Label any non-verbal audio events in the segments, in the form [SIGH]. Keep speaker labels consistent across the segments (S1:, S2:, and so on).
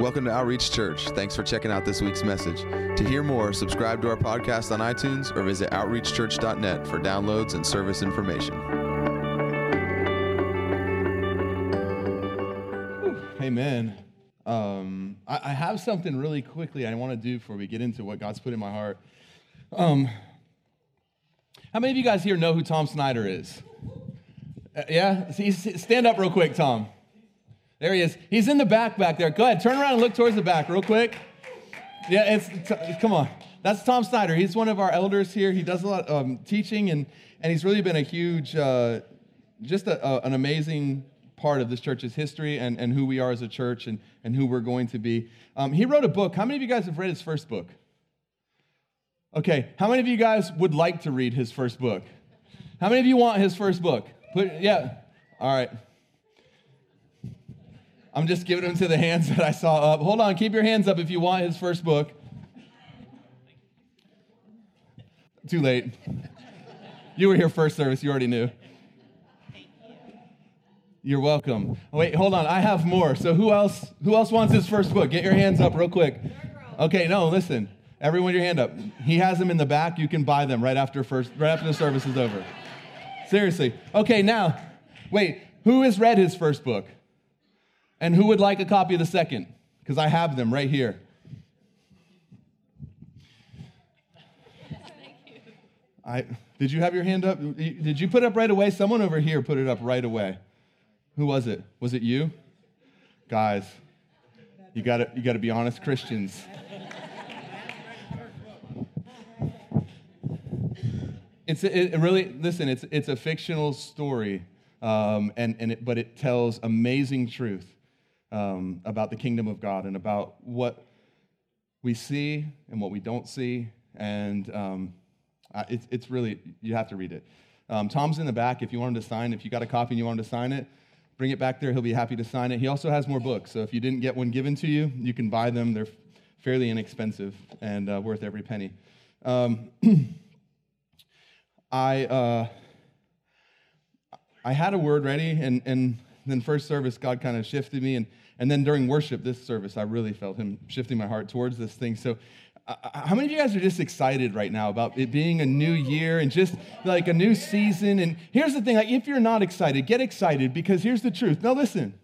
S1: Welcome to Outreach Church. Thanks for checking out this week's message. To hear more, subscribe to our podcast on iTunes or visit outreachchurch.net for downloads and service information.
S2: Amen. Um, I, I have something really quickly I want to do before we get into what God's put in my heart. Um, how many of you guys here know who Tom Snyder is? Uh, yeah? See, stand up real quick, Tom. There he is. He's in the back back there. Go ahead, turn around and look towards the back real quick. Yeah, it's, it's come on. That's Tom Snyder. He's one of our elders here. He does a lot of um, teaching, and, and he's really been a huge, uh, just a, a, an amazing part of this church's history and, and who we are as a church and, and who we're going to be. Um, he wrote a book. How many of you guys have read his first book? Okay, how many of you guys would like to read his first book? How many of you want his first book? Put, yeah, all right. I'm just giving them to the hands that I saw up. Hold on, keep your hands up if you want his first book. Too late. You were here first service, you already knew. You're welcome. Wait, hold on. I have more. So who else who else wants his first book? Get your hands up real quick. Okay, no, listen. Everyone your hand up. He has them in the back. You can buy them right after first right after the service is over. Seriously. Okay, now, wait, who has read his first book? And who would like a copy of the second? Because I have them right here. I, did you have your hand up? Did you put it up right away? Someone over here put it up right away. Who was it? Was it you? Guys, you gotta, you gotta be honest Christians. It's it, it really, listen, it's, it's a fictional story, um, and, and it, but it tells amazing truth um, about the kingdom of God and about what we see and what we don't see. And um, it's, it's really, you have to read it. Um, Tom's in the back. If you want him to sign, if you got a copy and you want him to sign it, bring it back there. He'll be happy to sign it. He also has more books. So if you didn't get one given to you, you can buy them. They're fairly inexpensive and uh, worth every penny. Um, [CLEARS THROAT] I, uh, I had a word ready, and, and then first service, God kind of shifted me. And, and then during worship, this service, I really felt Him shifting my heart towards this thing. So, uh, uh, how many of you guys are just excited right now about it being a new year and just like a new season? And here's the thing like, if you're not excited, get excited because here's the truth. Now, listen,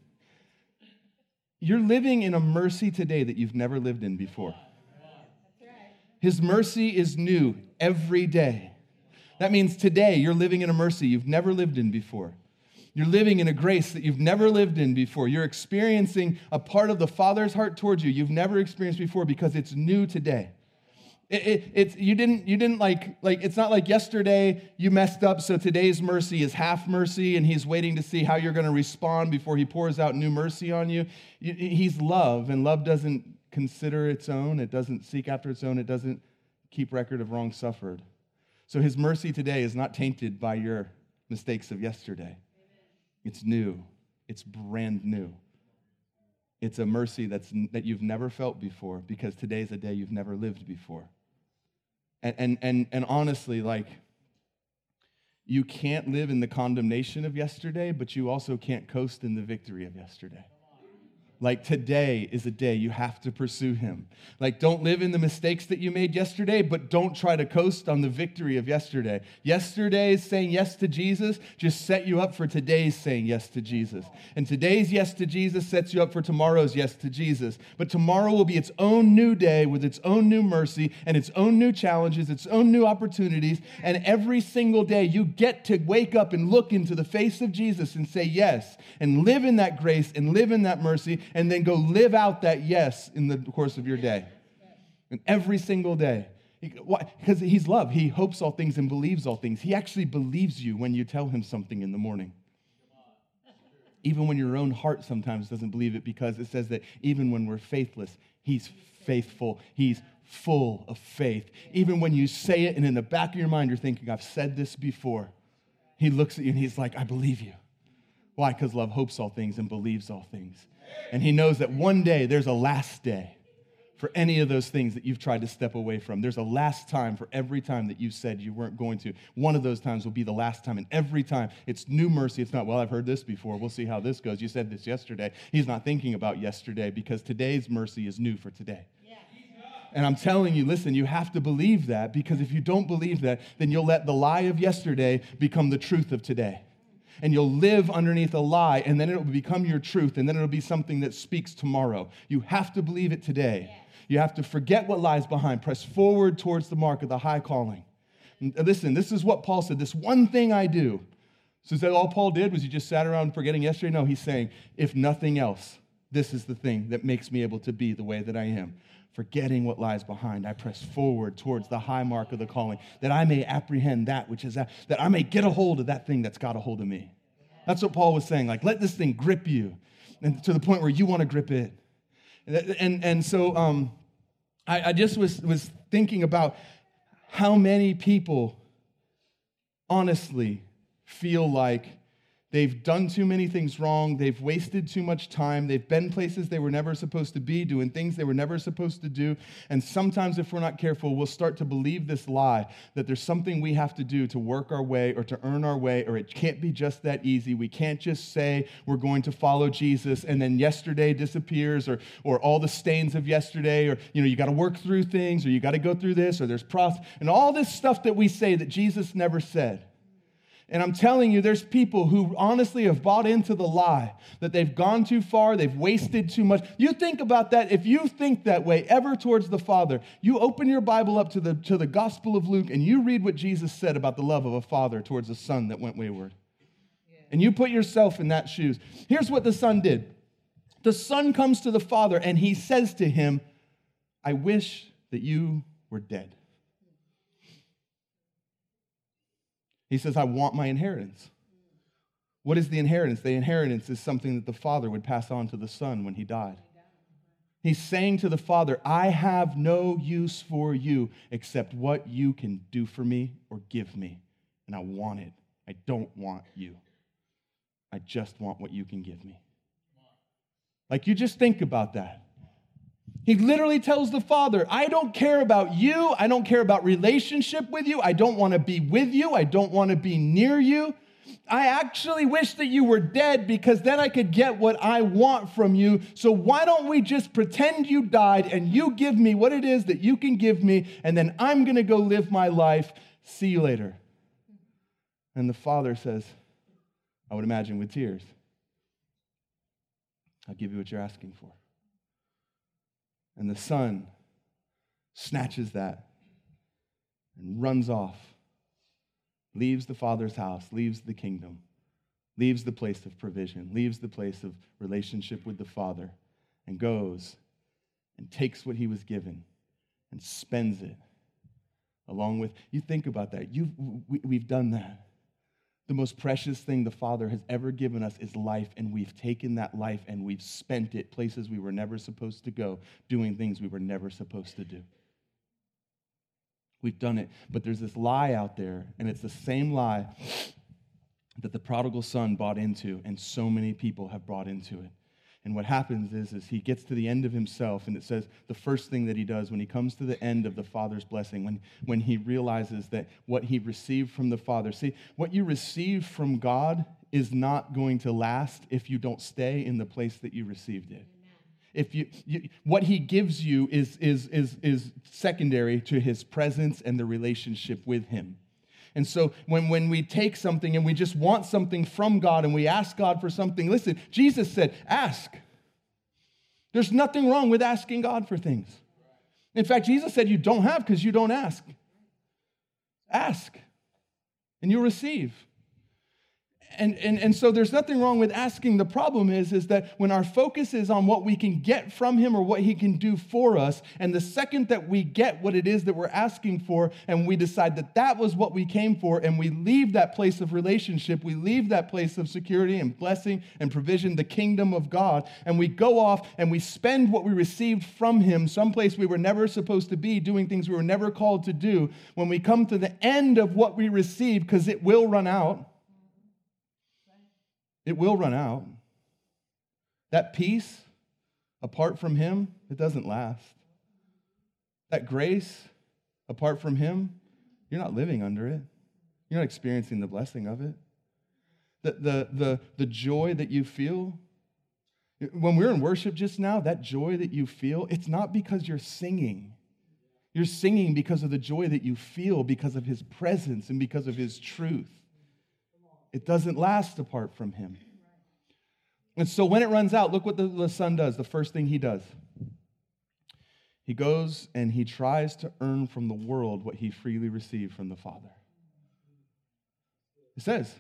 S2: you're living in a mercy today that you've never lived in before. His mercy is new every day. That means today you're living in a mercy you've never lived in before. You're living in a grace that you've never lived in before. You're experiencing a part of the Father's heart towards you you've never experienced before because it's new today. It, it, it's you didn't you didn't like like it's not like yesterday you messed up so today's mercy is half mercy and he's waiting to see how you're going to respond before he pours out new mercy on you he's love and love doesn't consider its own it doesn't seek after its own it doesn't keep record of wrong suffered so his mercy today is not tainted by your mistakes of yesterday it's new, it's brand new. It's a mercy that's, that you've never felt before because today's a day you've never lived before. And, and, and, and honestly, like, you can't live in the condemnation of yesterday, but you also can't coast in the victory of yesterday. Like today is a day you have to pursue him. Like don't live in the mistakes that you made yesterday, but don't try to coast on the victory of yesterday. Yesterday's saying yes to Jesus just set you up for today's saying yes to Jesus. And today's yes to Jesus sets you up for tomorrow's yes to Jesus. But tomorrow will be its own new day with its own new mercy and its own new challenges, its own new opportunities. And every single day you get to wake up and look into the face of Jesus and say yes and live in that grace and live in that mercy and then go live out that yes in the course of your day. And every single day. Why? Because he's love. He hopes all things and believes all things. He actually believes you when you tell him something in the morning. Even when your own heart sometimes doesn't believe it, because it says that even when we're faithless, he's faithful. He's full of faith. Even when you say it and in the back of your mind you're thinking, I've said this before, he looks at you and he's like, I believe you. Why? Because love hopes all things and believes all things. And he knows that one day there's a last day for any of those things that you've tried to step away from. There's a last time for every time that you said you weren't going to. One of those times will be the last time. And every time it's new mercy. It's not, well, I've heard this before. We'll see how this goes. You said this yesterday. He's not thinking about yesterday because today's mercy is new for today. And I'm telling you, listen, you have to believe that because if you don't believe that, then you'll let the lie of yesterday become the truth of today. And you'll live underneath a lie, and then it'll become your truth, and then it'll be something that speaks tomorrow. You have to believe it today. You have to forget what lies behind, press forward towards the mark of the high calling. And uh, listen, this is what Paul said this one thing I do. So is that all Paul did? Was he just sat around forgetting yesterday? No, he's saying, if nothing else, this is the thing that makes me able to be the way that I am. Forgetting what lies behind, I press forward towards the high mark of the calling, that I may apprehend that which is that, that I may get a hold of that thing that's got a hold of me. That's what Paul was saying. Like, let this thing grip you, and to the point where you want to grip it. And, and so um, I, I just was, was thinking about how many people honestly feel like They've done too many things wrong. They've wasted too much time. They've been places they were never supposed to be, doing things they were never supposed to do. And sometimes, if we're not careful, we'll start to believe this lie that there's something we have to do to work our way or to earn our way, or it can't be just that easy. We can't just say we're going to follow Jesus and then yesterday disappears, or, or all the stains of yesterday, or you know, you got to work through things, or you got to go through this, or there's pros, and all this stuff that we say that Jesus never said. And I'm telling you, there's people who honestly have bought into the lie that they've gone too far, they've wasted too much. You think about that. If you think that way ever towards the Father, you open your Bible up to the, to the Gospel of Luke and you read what Jesus said about the love of a father towards a son that went wayward. And you put yourself in that shoes. Here's what the son did the son comes to the father and he says to him, I wish that you were dead. He says, I want my inheritance. What is the inheritance? The inheritance is something that the father would pass on to the son when he died. He's saying to the father, I have no use for you except what you can do for me or give me. And I want it. I don't want you. I just want what you can give me. Like, you just think about that. He literally tells the father, I don't care about you. I don't care about relationship with you. I don't want to be with you. I don't want to be near you. I actually wish that you were dead because then I could get what I want from you. So why don't we just pretend you died and you give me what it is that you can give me, and then I'm going to go live my life. See you later. And the father says, I would imagine with tears, I'll give you what you're asking for. And the son snatches that and runs off, leaves the father's house, leaves the kingdom, leaves the place of provision, leaves the place of relationship with the father, and goes and takes what he was given and spends it along with you think about that. You we, we've done that the most precious thing the Father has ever given us is life, and we've taken that life and we've spent it places we were never supposed to go, doing things we were never supposed to do. We've done it. But there's this lie out there, and it's the same lie that the prodigal son bought into, and so many people have brought into it. And what happens is, is he gets to the end of himself, and it says the first thing that he does when he comes to the end of the Father's blessing, when, when he realizes that what he received from the Father, see, what you receive from God is not going to last if you don't stay in the place that you received it. If you, you what he gives you is, is, is, is secondary to his presence and the relationship with him. And so when, when we take something and we just want something from God and we ask God for something, listen, Jesus said, ask. There's nothing wrong with asking God for things. In fact, Jesus said, You don't have because you don't ask. Ask, and you'll receive and, and, and so there's nothing wrong with asking. The problem is, is that when our focus is on what we can get from him or what he can do for us, and the second that we get what it is that we're asking for, and we decide that that was what we came for, and we leave that place of relationship, we leave that place of security and blessing and provision, the kingdom of God, and we go off and we spend what we received from him someplace we were never supposed to be, doing things we were never called to do, when we come to the end of what we received, because it will run out it will run out. That peace, apart from Him, it doesn't last. that grace, apart from Him, you're not living under it. You're not experiencing the blessing of it. The, the, the, the joy that you feel, when we're in worship just now, that joy that you feel, it's not because you're singing. You're singing because of the joy that you feel because of his presence and because of his truth. It doesn't last apart from him. And so when it runs out, look what the, the son does. The first thing he does he goes and he tries to earn from the world what he freely received from the Father. It says,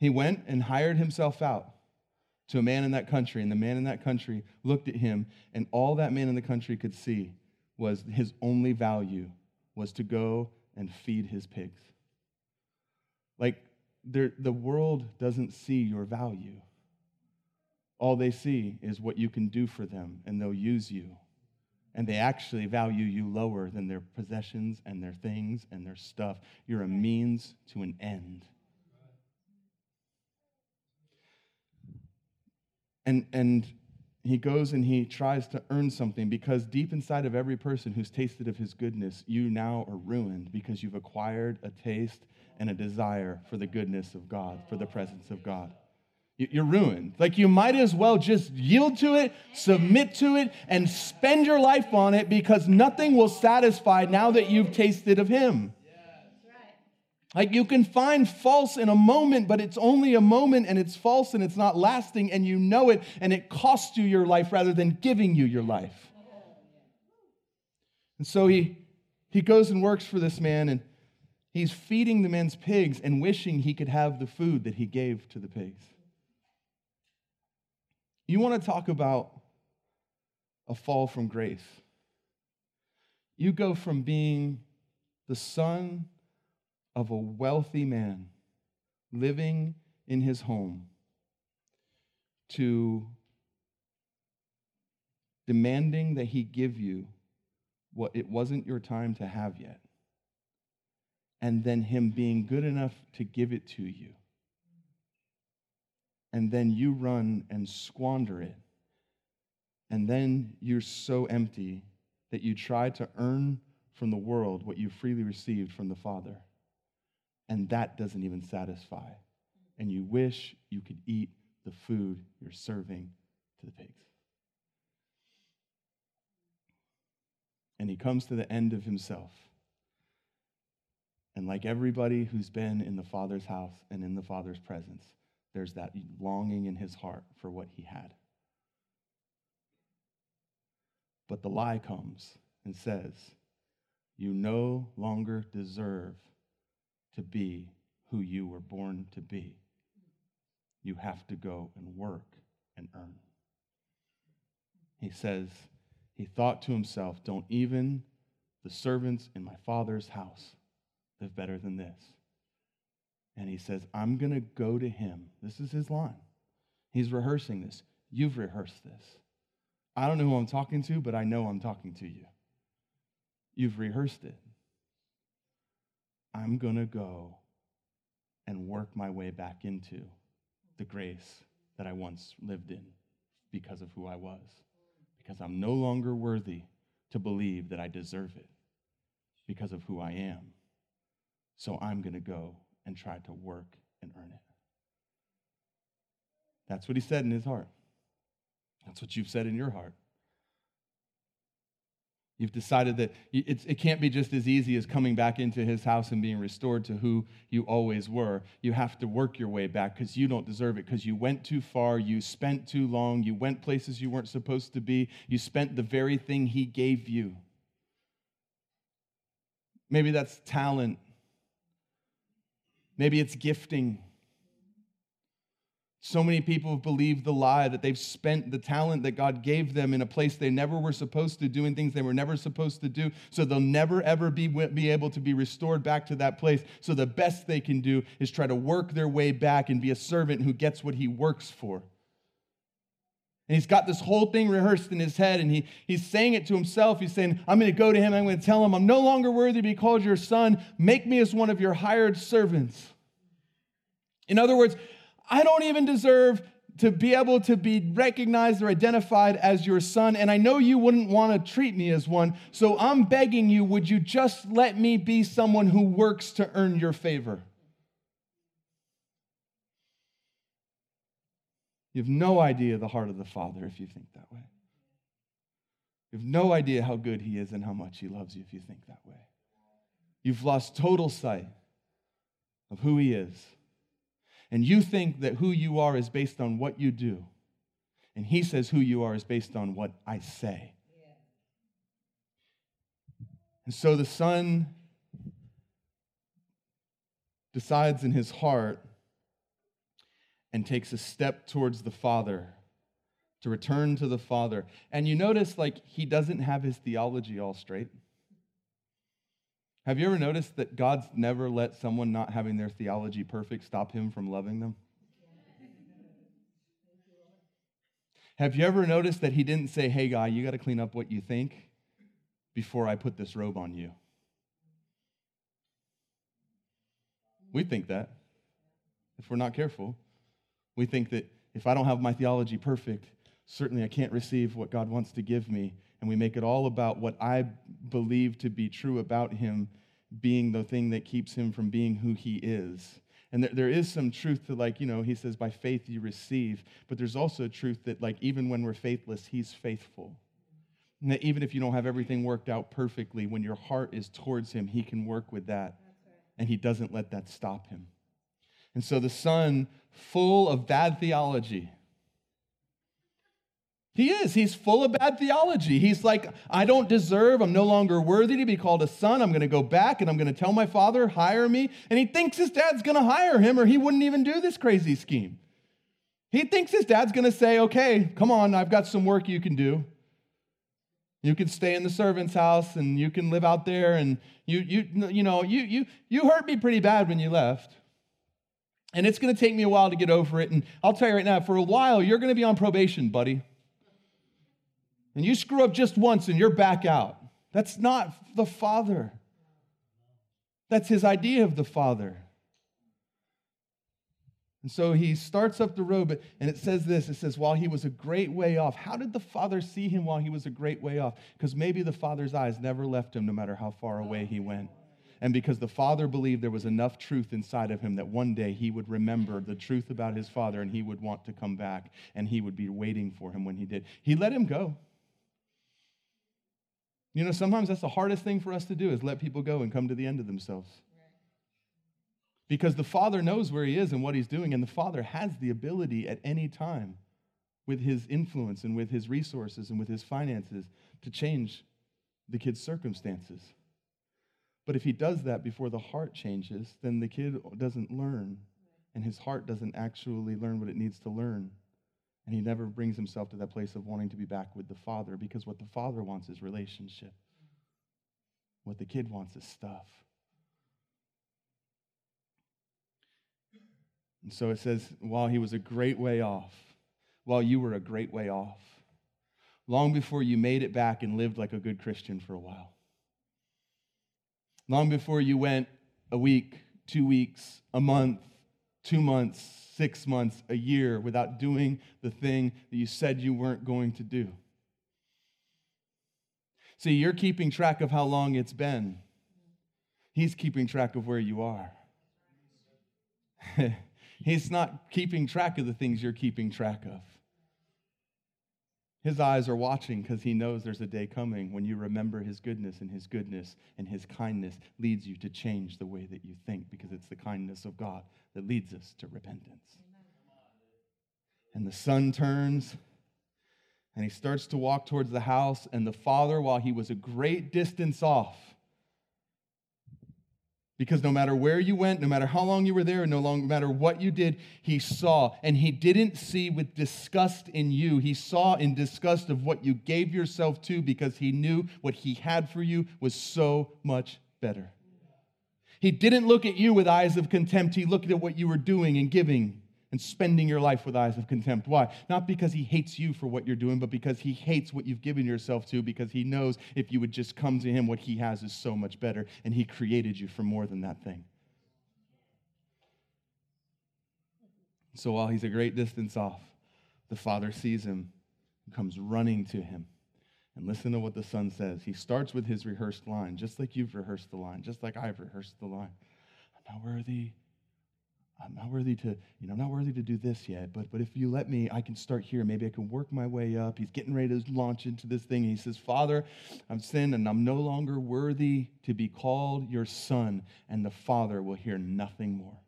S2: he went and hired himself out to a man in that country, and the man in that country looked at him, and all that man in the country could see was his only value was to go and feed his pigs. Like, the world doesn't see your value. All they see is what you can do for them, and they'll use you. And they actually value you lower than their possessions and their things and their stuff. You're a means to an end. And, and he goes and he tries to earn something because deep inside of every person who's tasted of his goodness, you now are ruined because you've acquired a taste and a desire for the goodness of God, for the presence of God. You're ruined. Like you might as well just yield to it, submit to it, and spend your life on it because nothing will satisfy now that you've tasted of Him. Like you can find false in a moment, but it's only a moment and it's false and it's not lasting and you know it and it costs you your life rather than giving you your life. And so he, he goes and works for this man and he's feeding the man's pigs and wishing he could have the food that he gave to the pigs. You want to talk about a fall from grace? You go from being the son of a wealthy man living in his home to demanding that he give you what it wasn't your time to have yet, and then him being good enough to give it to you, and then you run and squander it, and then you're so empty that you try to earn from the world what you freely received from the Father and that doesn't even satisfy. And you wish you could eat the food you're serving to the pigs. And he comes to the end of himself. And like everybody who's been in the Father's house and in the Father's presence, there's that longing in his heart for what he had. But the lie comes and says, You no longer deserve to be who you were born to be. You have to go and work and earn. He says, he thought to himself, don't even the servants in my father's house live better than this. And he says, I'm going to go to him. This is his line. He's rehearsing this. You've rehearsed this. I don't know who I'm talking to, but I know I'm talking to you. You've rehearsed it. I'm going to go and work my way back into the grace that I once lived in because of who I was. Because I'm no longer worthy to believe that I deserve it because of who I am. So I'm going to go and try to work and earn it. That's what he said in his heart. That's what you've said in your heart. You've decided that it can't be just as easy as coming back into his house and being restored to who you always were. You have to work your way back because you don't deserve it, because you went too far, you spent too long, you went places you weren't supposed to be, you spent the very thing he gave you. Maybe that's talent, maybe it's gifting. So many people have believed the lie that they've spent the talent that God gave them in a place they never were supposed to, doing things they were never supposed to do, so they'll never ever be, be able to be restored back to that place. So the best they can do is try to work their way back and be a servant who gets what he works for. And he's got this whole thing rehearsed in his head, and he, he's saying it to himself. He's saying, I'm going to go to him, I'm going to tell him, I'm no longer worthy to be called your son. Make me as one of your hired servants. In other words, I don't even deserve to be able to be recognized or identified as your son, and I know you wouldn't want to treat me as one, so I'm begging you, would you just let me be someone who works to earn your favor? You have no idea the heart of the Father if you think that way. You have no idea how good He is and how much He loves you if you think that way. You've lost total sight of who He is and you think that who you are is based on what you do, and he says who you are is based on what I say. And so the son decides in his heart and takes a step towards the father to return to the father. And you notice, like, he doesn't have his theology all straight. Have you ever noticed that God's never let someone not having their theology perfect stop him from loving them? Have you ever noticed that he didn't say, hey, guy, you got to clean up what you think before I put this robe on you? We think that if we're not careful. We think that if I don't have my theology perfect, certainly I can't receive what God wants to give me. And we make it all about what I believe to be true about Him being the thing that keeps Him from being who He is. And there, there is some truth to, like, you know, He says, by faith you receive. But there's also truth that, like, even when we're faithless, He's faithful. And that even if you don't have everything worked out perfectly, when your heart is towards Him, He can work with that. And He doesn't let that stop Him. And so the son, full of bad theology, he is. He's full of bad theology. He's like, I don't deserve, I'm no longer worthy to be called a son. I'm going to go back and I'm going to tell my father, hire me. And he thinks his dad's going to hire him or he wouldn't even do this crazy scheme. He thinks his dad's going to say, okay, come on, I've got some work you can do. You can stay in the servant's house and you can live out there and you, you, you know, you, you, you hurt me pretty bad when you left. And it's going to take me a while to get over it. And I'll tell you right now, for a while, you're going to be on probation, buddy and you screw up just once and you're back out. That's not the Father. That's his idea of the Father. And so he starts up the road, and it says this it says, while he was a great way off. How did the Father see him while he was a great way off? Because maybe the Father's eyes never left him, no matter how far away he went. And because the Father believed there was enough truth inside of him that one day he would remember the truth about his Father and he would want to come back, and he would be waiting for him when he did. He let him go. You know, sometimes that's the hardest thing for us to do is let people go and come to the end of themselves. Because the Father knows where He is and what He's doing, and the Father has the ability at any time with His influence and with His resources and with His finances to change the kid's circumstances. But if He does that before the heart changes, then the kid doesn't learn, and his heart doesn't actually learn what it needs to learn. And he never brings himself to that place of wanting to be back with the Father because what the Father wants is relationship. What the kid wants is stuff. And so it says, while he was a great way off, while you were a great way off, long before you made it back and lived like a good Christian for a while, long before you went a week, two weeks, a month, two months, six months, a year without doing the thing that you said you weren't going to do. See, you're keeping track of how long it's been. He's keeping track of where you are. [LAUGHS] He's not keeping track of the things you're keeping track of. His eyes are watching because he knows there's a day coming when you remember his goodness, and his goodness and his kindness leads you to change the way that you think because it's the kindness of God that leads us to repentance. And the son turns and he starts to walk towards the house, and the father, while he was a great distance off, because no matter where you went, no matter how long you were there, no matter what you did, he saw. And he didn't see with disgust in you. He saw in disgust of what you gave yourself to because he knew what he had for you was so much better. He didn't look at you with eyes of contempt. He looked at what you were doing and giving and spending your life with eyes of contempt. Why? Not because he hates you for what you're doing, but because he hates what you've given yourself to, because he knows if you would just come to him, what he has is so much better, and he created you for more than that thing. So while he's a great distance off, the father sees him and comes running to him. And listen to what the son says. He starts with his rehearsed line, just like you've rehearsed the line, just like I've rehearsed the line. I'm not worthy. I'm not worthy to, you know, I'm not worthy to do this yet, but, but if you let me, I can start here. Maybe I can work my way up. He's getting ready to launch into this thing. He says, Father, I've sinned and I'm no longer worthy to be called your son. And the father will hear nothing more.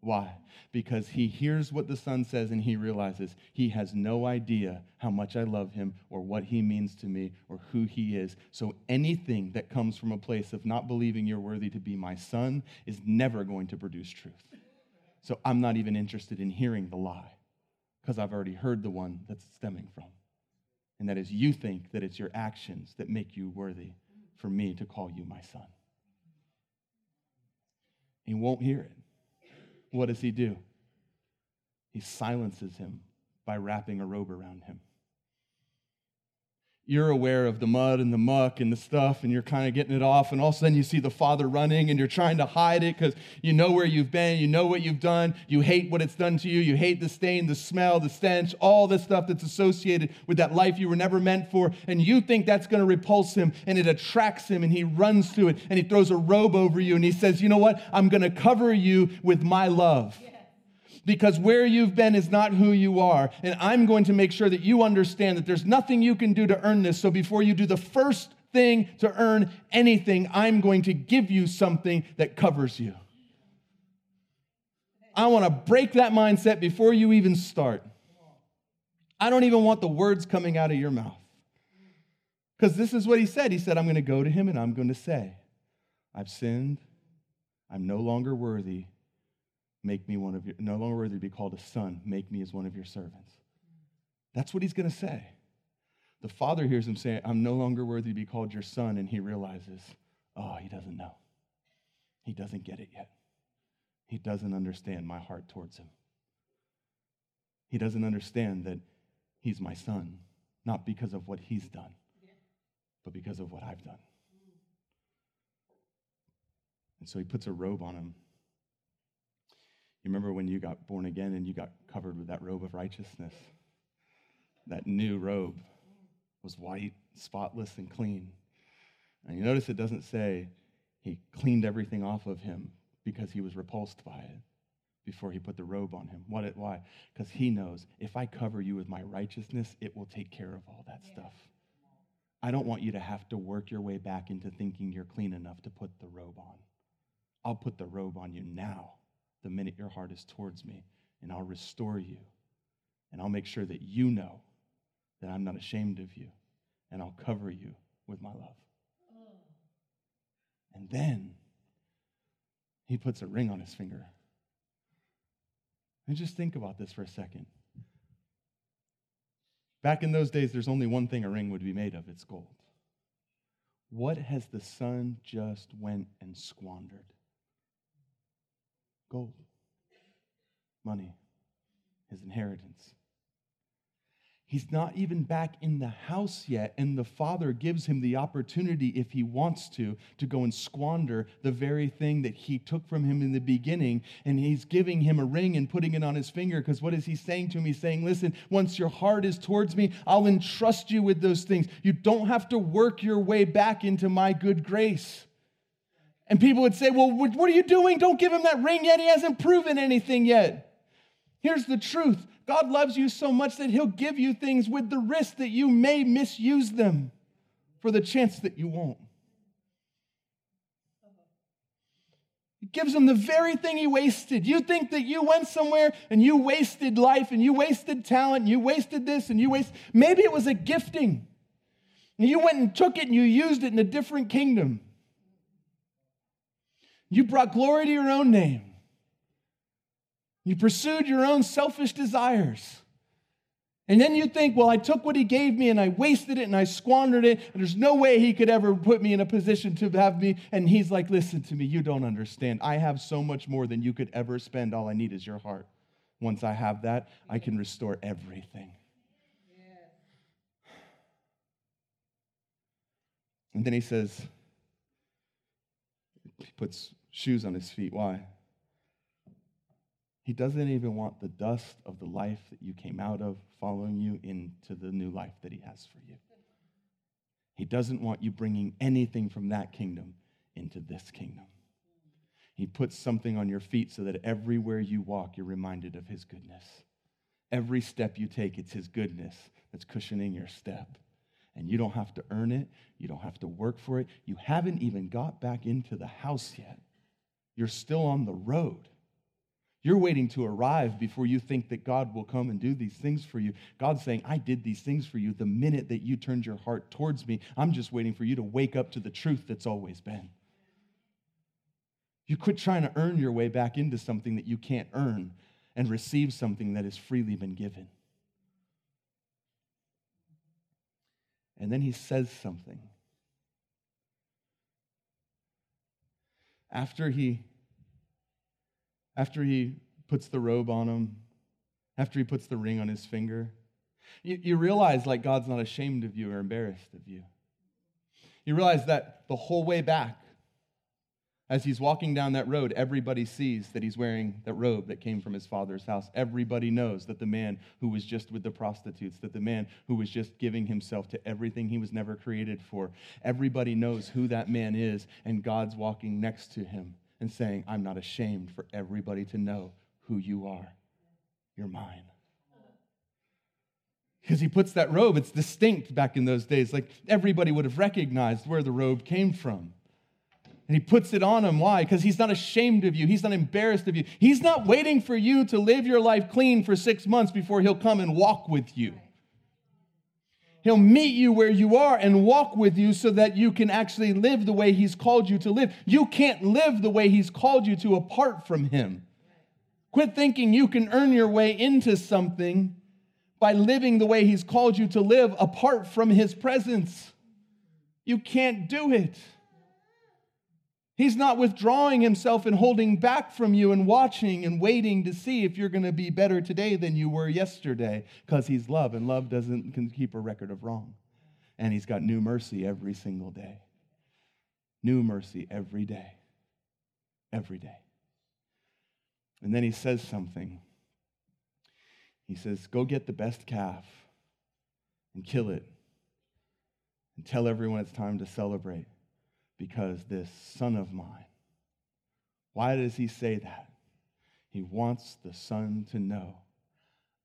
S2: Why? Because he hears what the son says and he realizes he has no idea how much I love him or what he means to me or who he is. So anything that comes from a place of not believing you're worthy to be my son is never going to produce truth. So I'm not even interested in hearing the lie because I've already heard the one that's stemming from. And that is you think that it's your actions that make you worthy for me to call you my son. He won't hear it what does he do? He silences him by wrapping a robe around him. You're aware of the mud and the muck and the stuff, and you're kind of getting it off, and all of a sudden you see the father running, and you're trying to hide it because you know where you've been, you know what you've done, you hate what it's done to you, you hate the stain, the smell, the stench, all the stuff that's associated with that life you were never meant for, and you think that's going to repulse him, and it attracts him, and he runs to it, and he throws a robe over you, and he says, You know what? I'm going to cover you with my love. Yeah because where you've been is not who you are. And I'm going to make sure that you understand that there's nothing you can do to earn this. So before you do the first thing to earn anything, I'm going to give you something that covers you. I want to break that mindset before you even start. I don't even want the words coming out of your mouth. Because this is what he said. He said, I'm going to go to him and I'm going to say, I've sinned. I'm no longer worthy Make me one of your, no longer worthy to be called a son. Make me as one of your servants. That's what he's going to say. The father hears him say, I'm no longer worthy to be called your son. And he realizes, oh, he doesn't know. He doesn't get it yet. He doesn't understand my heart towards him. He doesn't understand that he's my son, not because of what he's done, but because of what I've done. And so he puts a robe on him you remember when you got born again and you got covered with that robe of righteousness? That new robe was white, spotless, and clean. And you notice it doesn't say he cleaned everything off of him because he was repulsed by it before he put the robe on him. What it, why? Because he knows if I cover you with my righteousness, it will take care of all that stuff. I don't want you to have to work your way back into thinking you're clean enough to put the robe on. I'll put the robe on you now the minute your heart is towards me, and I'll restore you. And I'll make sure that you know that I'm not ashamed of you, and I'll cover you with my love. And then he puts a ring on his finger. And just think about this for a second. Back in those days, there's only one thing a ring would be made of it's gold. What has the son just went and squandered? Gold, money, his inheritance. He's not even back in the house yet, and the father gives him the opportunity, if he wants to, to go and squander the very thing that he took from him in the beginning. And he's giving him a ring and putting it on his finger, because what is he saying to him? He's saying, Listen, once your heart is towards me, I'll entrust you with those things. You don't have to work your way back into my good grace. And people would say, Well, what are you doing? Don't give him that ring yet. He hasn't proven anything yet. Here's the truth God loves you so much that he'll give you things with the risk that you may misuse them for the chance that you won't. He gives him the very thing he wasted. You think that you went somewhere and you wasted life and you wasted talent and you wasted this and you wasted. Maybe it was a gifting. And you went and took it and you used it in a different kingdom. You brought glory to your own name. You pursued your own selfish desires. And then you think, well, I took what he gave me and I wasted it and I squandered it, and there's no way he could ever put me in a position to have me. And he's like, listen to me, you don't understand. I have so much more than you could ever spend. All I need is your heart. Once I have that, I can restore everything. And then he says, he puts shoes on his feet. Why? He doesn't even want the dust of the life that you came out of following you into the new life that He has for you. He doesn't want you bringing anything from that kingdom into this kingdom. He puts something on your feet so that everywhere you walk, you're reminded of His goodness. Every step you take, it's His goodness that's cushioning your step. And you don't have to earn it, you don't have to work for it. You haven't even got back into the house yet. You're still on the road. You're waiting to arrive before you think that God will come and do these things for you. God's saying, I did these things for you the minute that you turned your heart towards me. I'm just waiting for you to wake up to the truth that's always been. You quit trying to earn your way back into something that you can't earn and receive something that has freely been given. And then he says something. After he after he puts the robe on him, after he puts the ring on his finger, you, you realize like God's not ashamed of you or embarrassed of you. You realize that the whole way back, as he's walking down that road, everybody sees that he's wearing that robe that came from his father's house. Everybody knows that the man who was just with the prostitutes, that the man who was just giving himself to everything he was never created for, everybody knows who that man is, and God's walking next to him and saying, I'm not ashamed for everybody to know who you are. You're mine. Because he puts that robe, it's distinct back in those days. Like everybody would have recognized where the robe came from. And he puts it on him. Why? Because he's not ashamed of you. He's not embarrassed of you. He's not waiting for you to live your life clean for six months before he'll come and walk with you. He'll meet you where you are and walk with you so that you can actually live the way he's called you to live. You can't live the way he's called you to apart from him. Quit thinking you can earn your way into something by living the way he's called you to live apart from his presence. You can't do it. He's not withdrawing himself and holding back from you and watching and waiting to see if you're going to be better today than you were yesterday because he's love and love doesn't can keep a record of wrong. And he's got new mercy every single day. New mercy every day. Every day. And then he says something. He says, Go get the best calf and kill it and tell everyone it's time to celebrate because this son of mine. Why does he say that? He wants the son to know,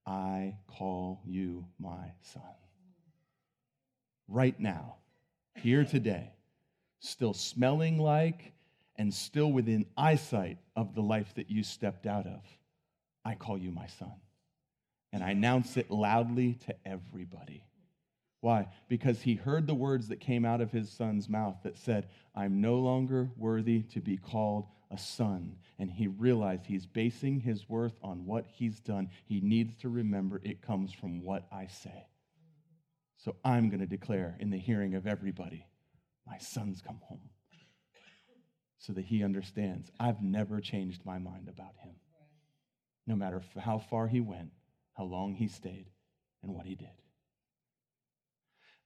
S2: I call you my son. Right now, here today, still smelling like and still within eyesight of the life that you stepped out of, I call you my son. And I announce it loudly to everybody. Why? Because he heard the words that came out of his son's mouth that said, I'm no longer worthy to be called a son. And he realized he's basing his worth on what he's done. He needs to remember it comes from what I say. So I'm going to declare in the hearing of everybody, my son's come home. So that he understands I've never changed my mind about him. No matter how far he went, how long he stayed, and what he did.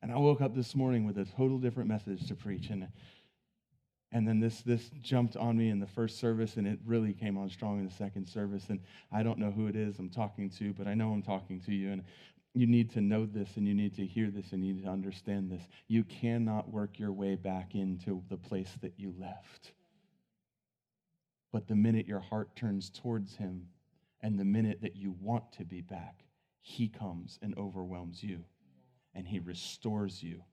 S2: And I woke up this morning with a total different message to preach. And, and then this, this jumped on me in the first service, and it really came on strong in the second service. And I don't know who it is I'm talking to, but I know I'm talking to you. And you need to know this, and you need to hear this, and you need to understand this. You cannot work your way back into the place that you left. But the minute your heart turns towards Him, and the minute that you want to be back, He comes and overwhelms you and he restores you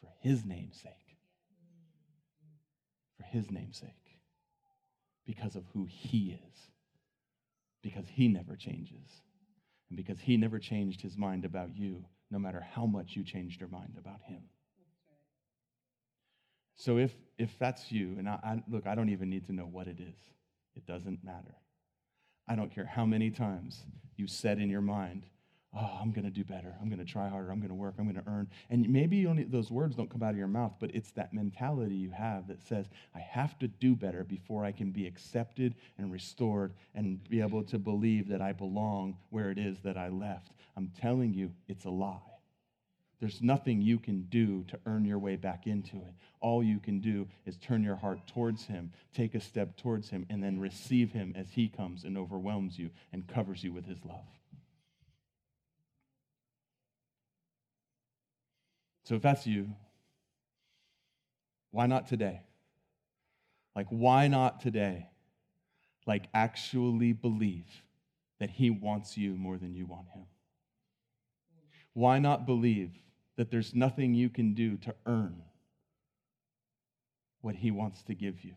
S2: for his name's sake. For his name's sake. Because of who he is. Because he never changes. And because he never changed his mind about you, no matter how much you changed your mind about him. So if, if that's you, and I, I, look, I don't even need to know what it is, it doesn't matter. I don't care how many times you said in your mind, oh, I'm going to do better. I'm going to try harder. I'm going to work. I'm going to earn. And maybe those words don't come out of your mouth, but it's that mentality you have that says, I have to do better before I can be accepted and restored and be able to believe that I belong where it is that I left. I'm telling you, it's a lie. There's nothing you can do to earn your way back into it. All you can do is turn your heart towards Him, take a step towards Him, and then receive Him as He comes and overwhelms you and covers you with His love. So if that's you, why not today? Like, why not today? Like, actually believe that He wants you more than you want Him. Why not believe that there's nothing you can do to earn what He wants to give you?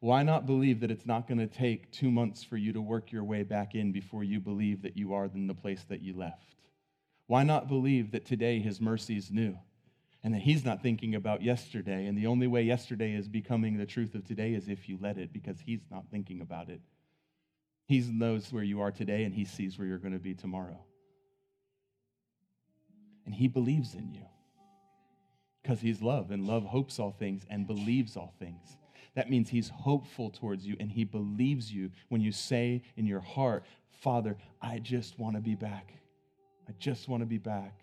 S2: Why not believe that it's not going to take two months for you to work your way back in before you believe that you are in the place that you left? Why not believe that today His mercy is new? and that he's not thinking about yesterday. And the only way yesterday is becoming the truth of today is if you let it, because he's not thinking about it. He knows where you are today, and he sees where you're going to be tomorrow. And he believes in you because he's love, and love hopes all things and believes all things. That means he's hopeful towards you, and he believes you when you say in your heart, Father, I just want to be back. I just want to be back.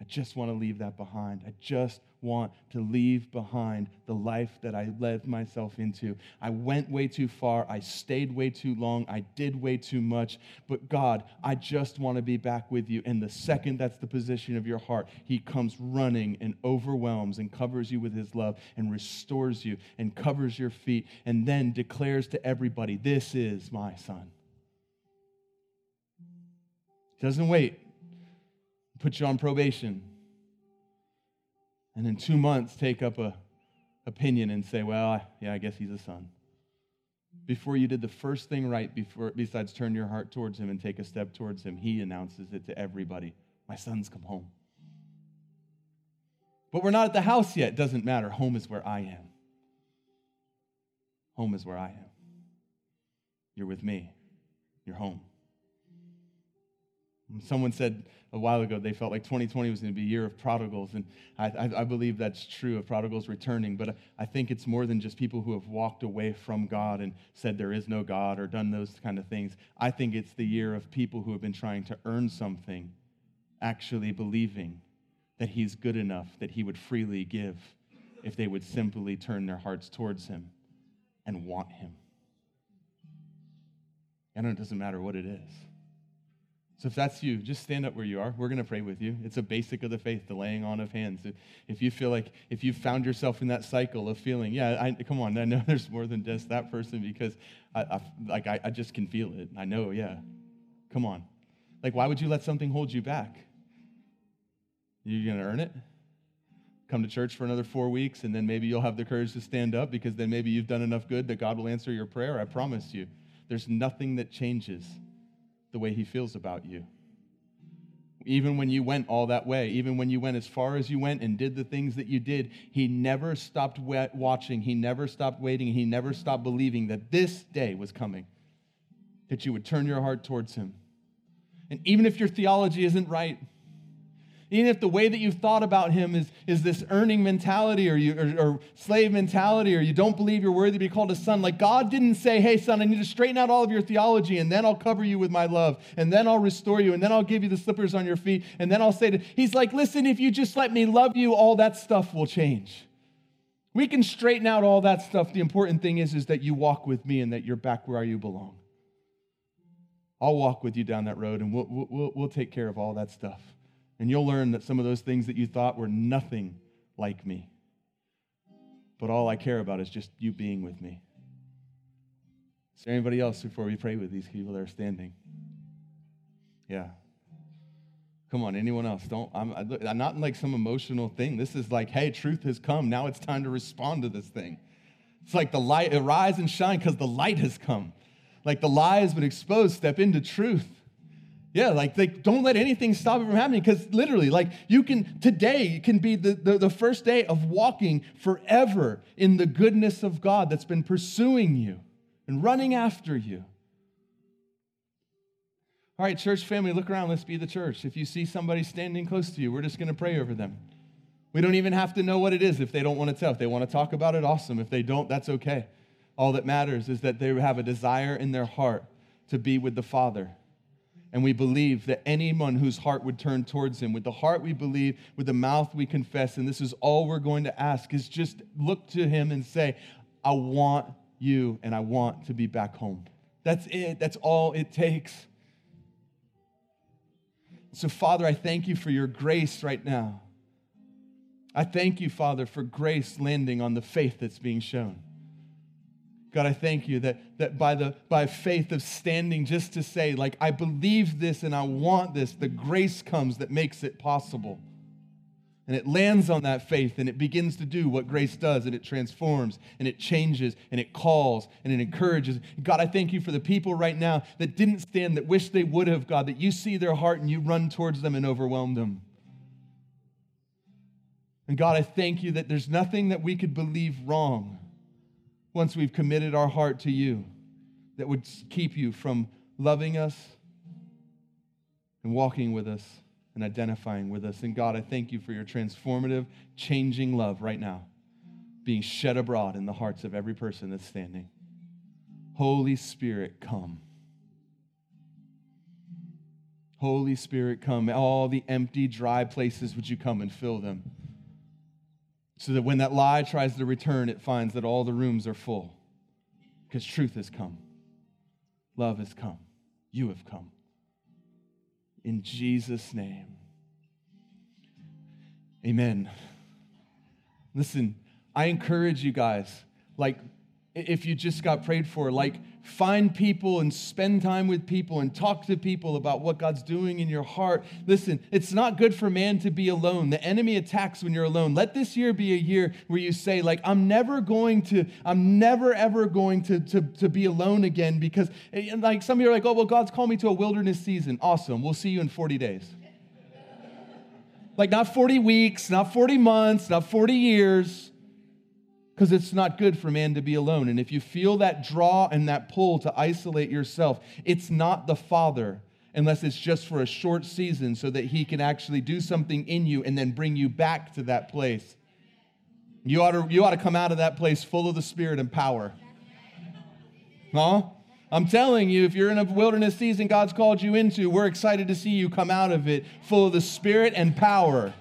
S2: I just want to leave that behind. I just want to leave behind the life that I led myself into. I went way too far. I stayed way too long. I did way too much. But God, I just want to be back with you. And the second that's the position of your heart, He comes running and overwhelms and covers you with His love and restores you and covers your feet and then declares to everybody, This is my son. He doesn't wait put you on probation. And in two months, take up a opinion and say, well, yeah, I guess he's a son. Before you did the first thing right, before, besides turn your heart towards him and take a step towards him, he announces it to everybody My son's come home. But we're not at the house yet. Doesn't matter. Home is where I am. Home is where I am. You're with me. You're home. Someone said a while ago they felt like 2020 was going to be a year of prodigals, and I, I, I, believe that's true of prodigals returning. But I think it's more than just people who have walked away from God and said there is no God or done those kind of things. I think it's the year of people who have been trying to earn something, actually believing that He's good enough that He would freely give if they would simply turn their hearts towards Him and want Him. And it doesn't matter what it is. So if that's you, just stand up where you are. We're going to pray with you. It's a basic of the faith, the laying on of hands. If you feel like, if you've found yourself in that cycle of feeling, yeah, I, come on, I know [LAUGHS] there's more than just that person because I, I like I, I just can feel it. I know, yeah. Come on. Like, why would you let something hold you back? You're going to earn it? Come to church for another four weeks, and then maybe you'll have the courage to stand up because then maybe you've done enough good that God will answer your prayer. I promise you. There's nothing that changes the way he feels about you. Even when you went all that way, even when you went as far as you went and did the things that you did, he never stopped watching. He never stopped waiting. He never stopped believing that this day was coming, that you would turn your heart towards him. And even if your theology isn't right, even if the way that you've thought about him is, is this earning mentality or, you, or, or slave mentality or you don't believe you're worthy to be called a son, like God didn't say, hey, son, I need to straighten out all of your theology and then I'll cover you with my love and then I'll restore you and then I'll give you the slippers on your feet and then I'll say to, he's like, listen, if you just let me love you, all that stuff will change. We can straighten out all that stuff. The important thing is, is that you walk with me and that you're back where you belong. I'll walk with you down that road and we'll, we'll, we'll take care of all that stuff. And you'll learn that some of those things that you thought were nothing like me. But all I care about is just you being with me. Is there anybody else before we pray with these people that are standing? Yeah. Come on, anyone else? Don't. I'm, I'm not like some emotional thing. This is like, hey, truth has come. Now it's time to respond to this thing. It's like the light, arise and shine because the light has come. Like the lie has been exposed. Step into truth. Yeah, like, like don't let anything stop it from happening because literally, like you can, today can be the, the, the first day of walking forever in the goodness of God that's been pursuing you and running after you. All right, church family, look around. Let's be the church. If you see somebody standing close to you, we're just going to pray over them. We don't even have to know what it is if they don't want to tell. If they want to talk about it, awesome. If they don't, that's okay. All that matters is that they have a desire in their heart to be with the Father And we believe that anyone whose heart would turn towards him, with the heart we believe, with the mouth we confess, and this is all we're going to ask, is just look to him and say, I want you and I want to be back home. That's it. That's all it takes. So, Father, I thank you for your grace right now. I thank you, Father, for grace landing on the faith that's being shown. God, I thank you that, that by, the, by faith of standing just to say, like, I believe this and I want this, the grace comes that makes it possible. And it lands on that faith and it begins to do what grace does and it transforms and it changes and it calls and it encourages. God, I thank you for the people right now that didn't stand, that wish they would have, God, that you see their heart and you run towards them and overwhelm them. And God, I thank you that there's nothing that we could believe wrong once we've committed our heart to you that would keep you from loving us and walking with us and identifying with us. And God, I thank you for your transformative, changing love right now being shed abroad in the hearts of every person that's standing. Holy Spirit, come. Holy Spirit, come. All the empty, dry places, would you come and fill them? So that when that lie tries to return, it finds that all the rooms are full. Because truth has come, love has come, you have come. In Jesus' name. Amen. Listen, I encourage you guys, like, if you just got prayed for, like, find people and spend time with people and talk to people about what God's doing in your heart. Listen, it's not good for man to be alone. The enemy attacks when you're alone. Let this year be a year where you say, like, I'm never going to, I'm never ever going to, to, to be alone again because, like, some of you are like, oh, well, God's called me to a wilderness season. Awesome. We'll see you in 40 days. like, not 40 weeks, not 40 months, not 40 years because it's not good for man to be alone. And if you feel that draw and that pull to isolate yourself, it's not the Father unless it's just for a short season so that he can actually do something in you and then bring you back to that place. You ought to, you ought to come out of that place full of the Spirit and power. Huh? I'm telling you, if you're in a wilderness season God's called you into, we're excited to see you come out of it full of the Spirit and power.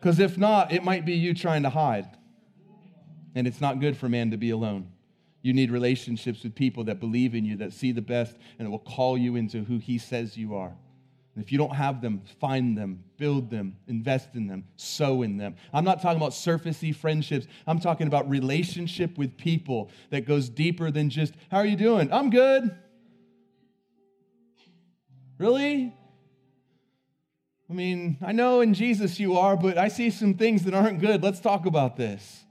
S2: Because if not, it might be you trying to hide. And it's not good for man to be alone. You need relationships with people that believe in you, that see the best, and it will call you into who he says you are. And if you don't have them, find them, build them, invest in them, sow in them. I'm not talking about surfacey friendships. I'm talking about relationship with people that goes deeper than just, how are you doing? I'm good. Really? I mean, I know in Jesus you are, but I see some things that aren't good. Let's talk about this.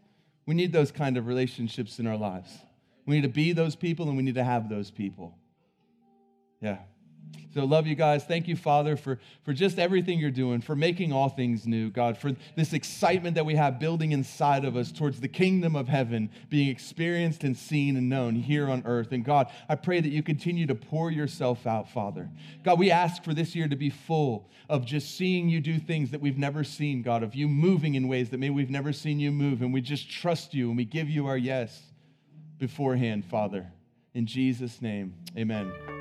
S2: We need those kind of relationships in our lives. We need to be those people and we need to have those people. Yeah. So, love you guys. Thank you, Father, for, for just everything you're doing, for making all things new, God, for this excitement that we have building inside of us towards the kingdom of heaven being experienced and seen and known here on earth. And God, I pray that you continue to pour yourself out, Father. God, we ask for this year to be full of just seeing you do things that we've never seen, God, of you moving in ways that maybe we've never seen you move. And we just trust you and we give you our yes beforehand, Father. In Jesus' name, amen.